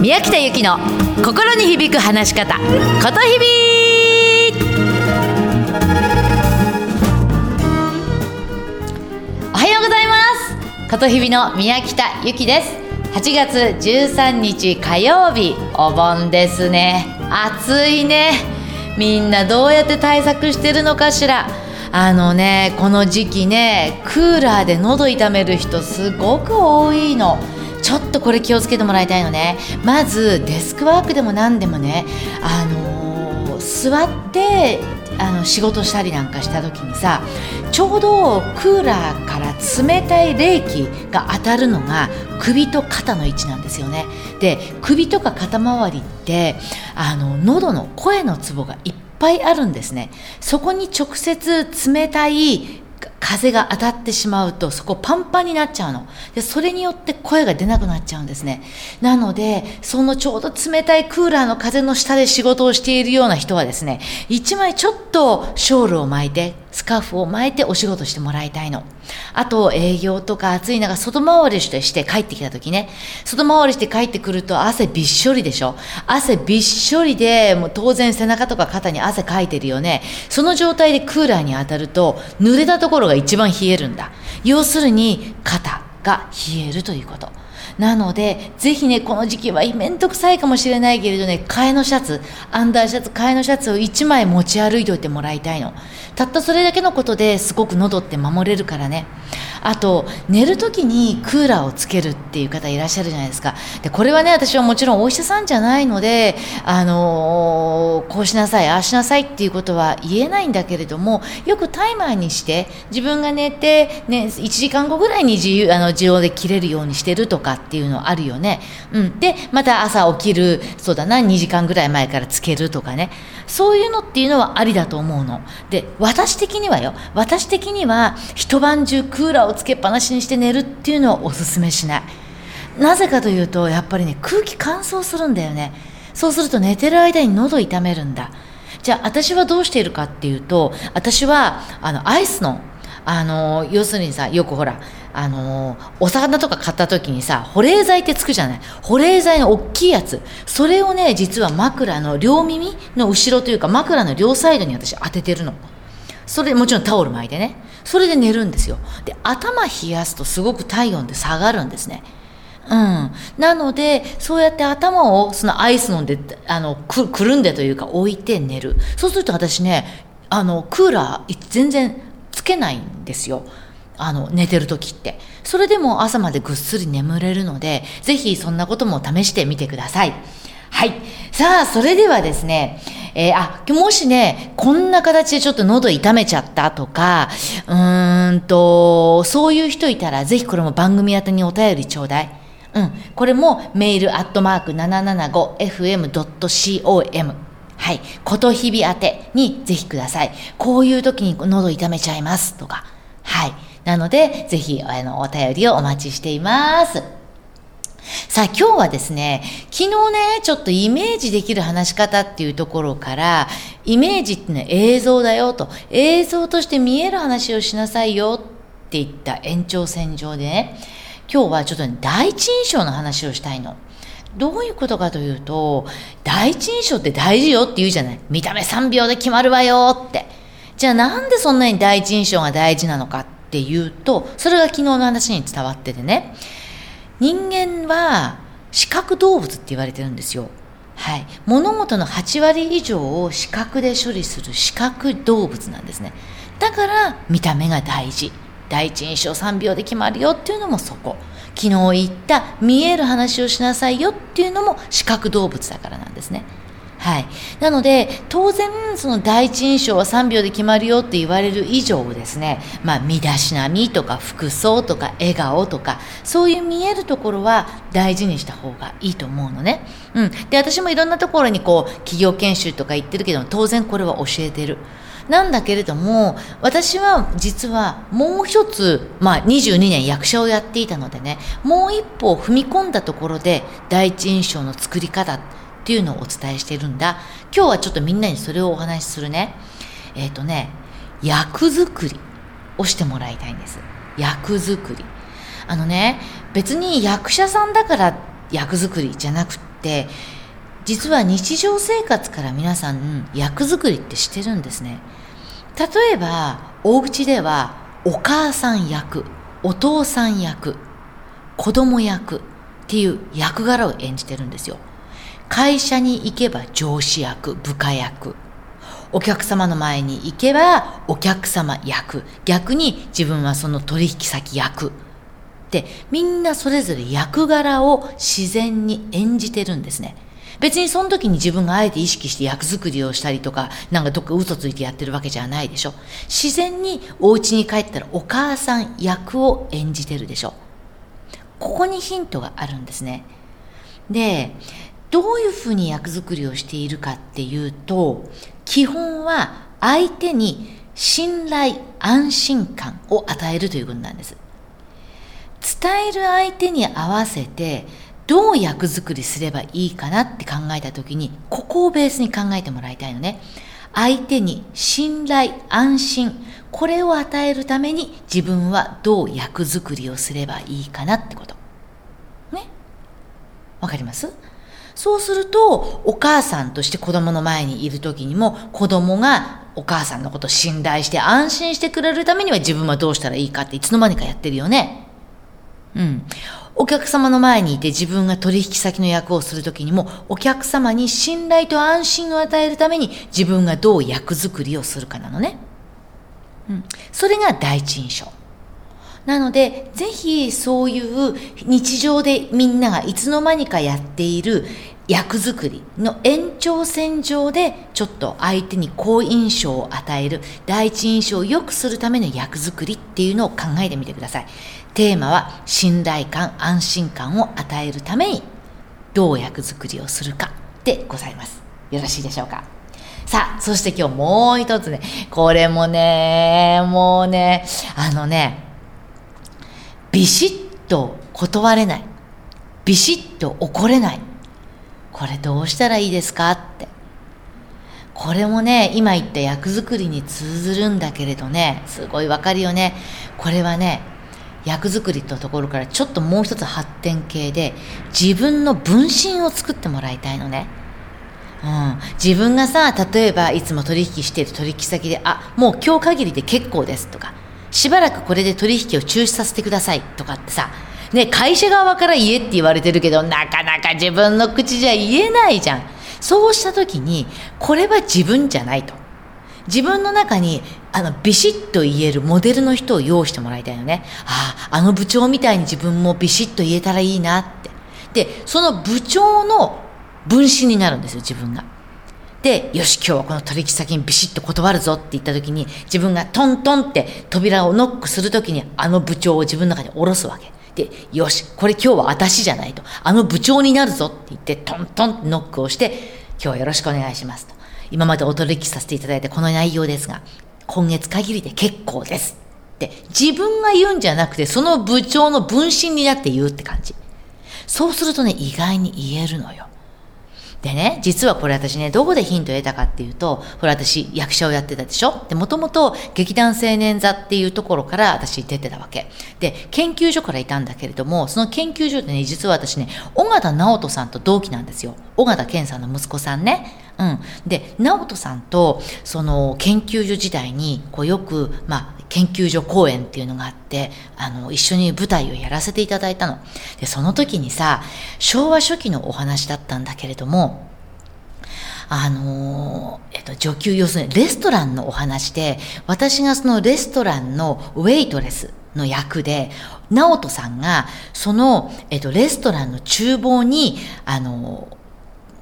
宮北由紀の心に響く話し方ことひびおはようございます。ことひびの宮北由紀です。8月13日火曜日お盆ですね。暑いね。みんなどうやって対策してるのかしら。あのねこの時期ねクーラーで喉痛める人すごく多いの。ちょっとこれ気をつけてもらいたいのね。まずデスクワークでも何でもねあのー、座ってあの仕事したりなんかした時にさちょうどクーラーから冷たい冷気が当たるのが首と肩の位置なんですよね。で首とか肩周りってあの喉の声のツボがいっぱいあるんですね。そこに直接冷たい風が当たってしまうとそこパンパンになっちゃうの。でそれによって声が出なくなっちゃうんですね。なのでそのちょうど冷たいクーラーの風の下で仕事をしているような人はですね一枚ちょっとショールを巻いてスカーフを巻いてお仕事してもらいたいの。あと、営業とか暑い中、外回りして帰ってきた時ね、外回りして帰ってくると汗びっしょりでしょ汗びっしょりで、もう当然背中とか肩に汗かいてるよね。その状態でクーラーに当たると、濡れたところが一番冷えるんだ。要するに、肩が冷えるということ。なので、ぜひね、この時期はめんどくさいかもしれないけれどね、替えのシャツ、アンダーシャツ、替えのシャツを1枚持ち歩いておいてもらいたいの。たったそれだけのことですごく喉って守れるからね。あと、寝る時にクーラーをつけるっていう方いらっしゃるじゃないですか。で、これはね、私はもちろんお医者さんじゃないので、あのー、こうしなさい、ああしなさいっていうことは言えないんだけれども、よくタイマーにして、自分が寝て、ね、1時間後ぐらいに自由、あの、自動で切れるようにしてるとかっていうのあるよね。うん。で、また朝起きる、そうだな、2時間ぐらい前からつけるとかね。そういうのっていうのはありだと思うの。で、私的にはよ、私的には一晩中クーラーをつけっぱなしにして寝るっていうのはおすすめしない。なぜかというとやっぱりね空気乾燥するんだよね。そうすると寝てる間に喉痛めるんだ。じゃあ私はどうしているかっていうと私はあのアイスのあの要するにさよくほらあのお魚とか買った時にさ保冷剤ってつくじゃない。保冷剤の大きいやつ。それをね実は枕の両耳の後ろというか枕の両サイドに私当ててるの。それもちろんタオル巻いてね。それで寝るんですよで頭冷やすとすごく体温で下がるんですねうん。なので、そうやって頭をそのアイス飲んで、あの、く、くるんでというか置いて寝る。そうすると私ね、あの、クーラー全然つけないんですよ。あの、寝てる時って。それでも朝までぐっすり眠れるので、ぜひそんなことも試してみてください。はい。さあ、それではですね、えー、あ、もしね、こんな形でちょっと喉痛めちゃったとか、うーんと、そういう人いたら、ぜひこれも番組宛にお便りちょうだい。うん。これもメールアットマーク 775fm.com。はい。ことひび宛てにぜひください。こういう時に喉痛めちゃいますとか。はい。なので、ぜひ、あの、お便りをお待ちしています。さあ今日はですね、昨日ね、ちょっとイメージできる話し方っていうところから、イメージってのは映像だよと、映像として見える話をしなさいよって言った延長線上でね、今日はちょっと、ね、第一印象の話をしたいの。どういうことかというと、第一印象って大事よって言うじゃない。見た目3秒で決まるわよって。じゃあなんでそんなに第一印象が大事なのかっていうと、それが昨日の話に伝わっててね。人間は視覚動物って言われてるんですよ。はい。物事の8割以上を視覚で処理する視覚動物なんですね。だから見た目が大事。第一印象3秒で決まるよっていうのもそこ。昨日言った見える話をしなさいよっていうのも視覚動物だからなんですね。はい。なので、当然、その第一印象は3秒で決まるよって言われる以上ですね、まあ、身だしなみとか服装とか笑顔とか、そういう見えるところは大事にした方がいいと思うのね。うん。で、私もいろんなところにこう、企業研修とか行ってるけど、当然これは教えてる。なんだけれども、私は実はもう一つ、まあ22年役者をやっていたのでね、もう一歩踏み込んだところで第一印象の作り方、っていうのをお伝えしてるんだ。今日はちょっとみんなにそれをお話しするね。えっ、ー、とね、役作りをしてもらいたいんです。役作り。あのね、別に役者さんだから役作りじゃなくって実は日常生活から皆さん役作りってしてるんですね例えばお家ではお母さん役お父さん役子供役っていう役柄を演じてるんですよ会社に行けば上司役部下役お客様の前に行けばお客様役逆に自分はその取引先役でみんなそれぞれ役柄を自然に演じてるんですね別にその時に自分があえて意識して役作りをしたりとか、なんかどっか嘘ついてやってるわけじゃないでしょ。自然にお家に帰ったらお母さん役を演じてるでしょ。ここにヒントがあるんですね。で、どういうふうに役作りをしているかっていうと、基本は相手に信頼、安心感を与えるということなんです。伝える相手に合わせてどう役作りすればいいかなって考えた時に、ここをベースに考えてもらいたいのね。相手に信頼、安心、これを与えるために自分はどう役作りをすればいいかなってこと。ね？わかります？そうすると、お母さんとして子供の前にいる時にも、子供がお母さんのことを信頼して安心してくれるためには自分はどうしたらいいかっていつの間にかやってるよね。うん。お客様の前にいて自分が取引先の役をするときにも、お客様に信頼と安心を与えるために自分がどう役作りをするかなのね。うん。それが第一印象。なので、ぜひそういう日常でみんながいつの間にかやっている役作りの延長線上でちょっと相手に好印象を与える第一印象を良くするための役作りっていうのを考えてみてください。テーマは信頼感、安心感を与えるためにどう役作りをするかでございます。よろしいでしょうか？さあ、そして今日もう一つね、これもね、もうね、あのね、ビシッと断れない。ビシッと怒れない。これどうしたらいいですかって。これもね、今言った役作りに通ずるんだけれどね、すごいわかるよね。これはね、役作りのところからちょっともう一つ発展系で自分の分身を作ってもらいたいのね。うん、自分がさ例えばいつも取引している取引先で「あもう今日限りで結構です」とか「しばらくこれで取引を中止させてください」とかってさね会社側から言えって言われてるけどなかなか自分の口じゃ言えないじゃんそうした時にこれは自分じゃないと自分の中にあのビシッと言えるモデルの人を用意してもらいたいよね。ああ、あの部長みたいに自分もビシッと言えたらいいなって。で、その部長の分身になるんですよ、自分が。で、よし、今日はこの取引先にビシッと断るぞって言った時に、自分がトントンって扉をノックする時に、あの部長を自分の中に下ろすわけ。で、よし、これ今日は私じゃないと。あの部長になるぞって言って、トントンってノックをして、今日はよろしくお願いしますと。今までお取引させていただいてこの内容ですが、今月限りで結構です。って自分が言うんじゃなくて、その部長の分身になって言うって感じ。そうするとね、意外に言えるのよ。でね、実はこれ私ね、どこでヒントを得たかっていうと、これ私役者をやってたでしょ？で、もともと劇団青年座っていうところから私出てたわけ。で、研究所からいたんだけれども、その研究所でね、実は私ね、尾形直人さんと同期なんですよ。尾形健さんの息子さんね。うん。で、直人さんと、その研究所時代に、こうよく、まあ、研究所公演っていうのがあって、あの、一緒に舞台をやらせていただいたの。で、その時にさ、昭和初期のお話だったんだけれども、あのえっと、女給、要するにレストランのお話で、私がそのレストランのウェイトレスの役で、直人さんが、その、えっと、レストランの厨房に、あの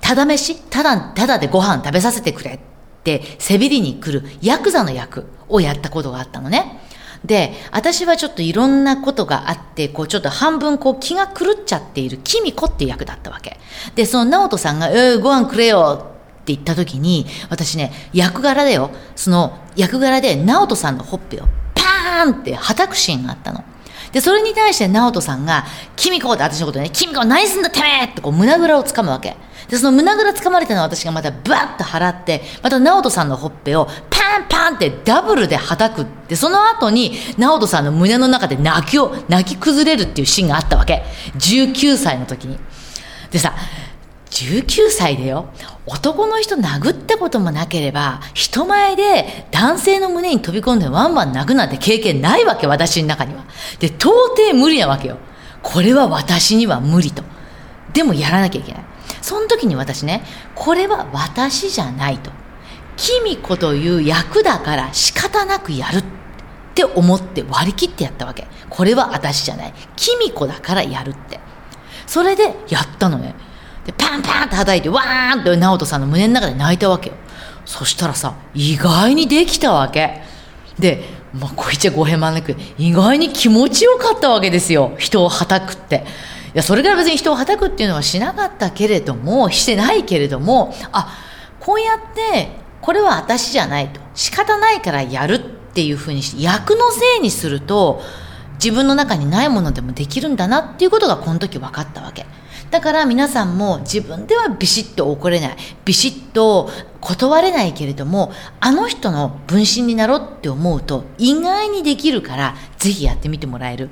ただ飯ただ、ただでご飯食べさせてくれって背びりに来るヤクザの役をやったことがあったのね。で、私はちょっといろんなことがあって、こうちょっと半分こう気が狂っちゃっているキミコっていう役だったわけ。で、その直人さんが、えー、ご飯くれよって言った時に、私ね、役柄だよ。その役柄で直人さんのほっぺをパーンって叩くシーンがあったの。で、それに対して直人さんが、キミコって私のことね、キミコ何すんだてめえってこう胸ぐらをつかむわけ。で、その胸ぐらつかまれたのは私がまたバッと払って、また直人さんのほっぺをパンパンってダブルで叩くって、その後に直人さんの胸の中で泣きを、泣き崩れるっていうシーンがあったわけ。19歳の時に。でさ、19歳でよ。男の人殴ったこともなければ人前で男性の胸に飛び込んでワンワン泣くなんて経験ないわけ私の中には。で到底無理なわけよ。これは私には無理と。でもやらなきゃいけない。その時に私ねこれは私じゃないと。君子という役だから仕方なくやるって思って割り切ってやったわけ。これは私じゃない。君子だからやるって。それでやったのね。でパンパンって叩いてわーんって直人さんの胸の中で泣いたわけよ。そしたらさ意外にできたわけ。でまあこいつはごへんまなく意外に気持ちよかったわけですよ。人をはたくって。やそれから別に人をはたくっていうのはしなかったけれどもしてないけれどもあこうやってこれは私じゃないと仕方ないからやるっていうふうにして役のせいにすると自分の中にないものでもできるんだなっていうことがこの時分かったわけ。だから皆さんも自分ではビシッと怒れない、ビシッと断れないけれども、あの人の分身になろうって思うと意外にできるから、ぜひやってみてもらえる。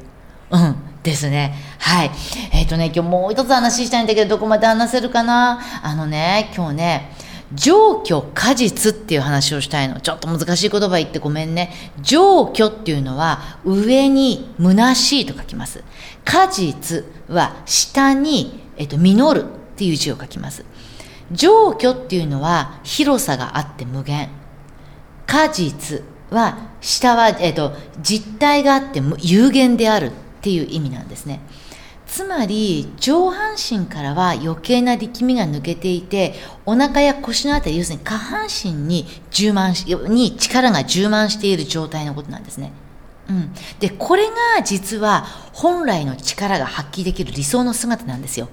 うん。ですね。はい。えっ、ー、とね、今日もう一つ話したいんだけど、どこまで話せるかな？あのね、今日ね、上虚果実っていう話をしたいの。ちょっと難しい言葉言ってごめんね。上虚っていうのは上に虚しいと書きます。果実は下にえっと、実るっていう字を書きます。上虚っていうのは広さがあって無限。果実は下は、えっと、実体があって有限であるっていう意味なんですね。つまり上半身からは余計な力みが抜けていてお腹や腰のあたり要するに下半身に充満しに力が充満している状態のことなんですね。うん、でこれが実は本来の力が発揮できる理想の姿なんですよ。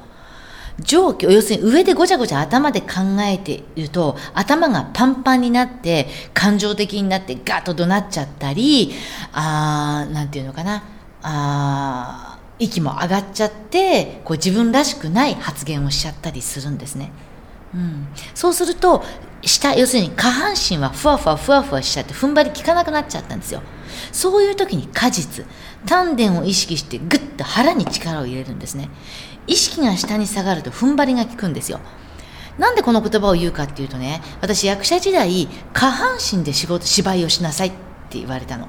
状況、要するに上でごちゃごちゃ頭で考えていると、頭がパンパンになって、感情的になってガッと怒鳴っちゃったり、あー、なんていうのかな、あ、息も上がっちゃって、こう自分らしくない発言をしちゃったりするんですね。うん、そうすると、下、要するに下半身はふわふわふわふわしちゃって踏ん張り効かなくなっちゃったんですよ。そういう時に果実、丹田を意識してぐっと腹に力を入れるんですね。意識が下に下がると踏ん張りが効くんですよ。なんでこの言葉を言うかっていうとね、私役者時代、下半身で仕事、芝居をしなさいって言われたの。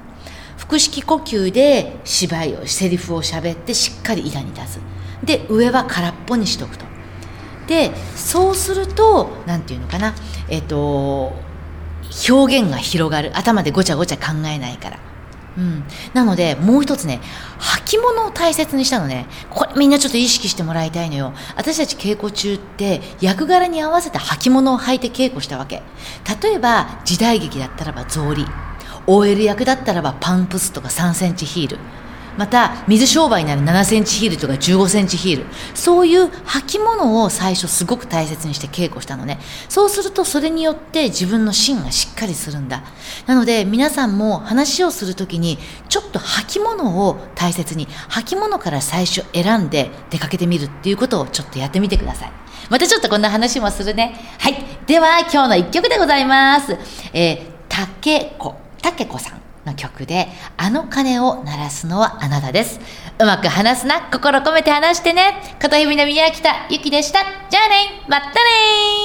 腹式呼吸で芝居を、セリフを喋ってしっかり板に出す。で、上は空っぽにしとくと。で、そうすると、なんていうのかな、えっ、と、表現が広がる。頭でごちゃごちゃ考えないから。うん、なのでもう一つね履物を大切にしたのねこれみんなちょっと意識してもらいたいのよ私たち稽古中って役柄に合わせた履物を履いて稽古したわけ例えば時代劇だったらば草履 OL 役だったらばパンプスとか3センチヒール。また水商売になる7センチヒールとか15センチヒール。そういう履物を最初すごく大切にして稽古したのね。そうするとそれによって自分の芯がしっかりするんだ。なので皆さんも話をするときにちょっと履物を大切に履物から最初選んで出かけてみるっていうことをちょっとやってみてください。またちょっとこんな話もするね。はい。では今日の一曲でございます。えー、竹子たけこさんの曲で、あの鐘を鳴らすのはあなたです。うまく話すな、心込めて話してね。片日の宮北ゆきでした。じゃあねまったね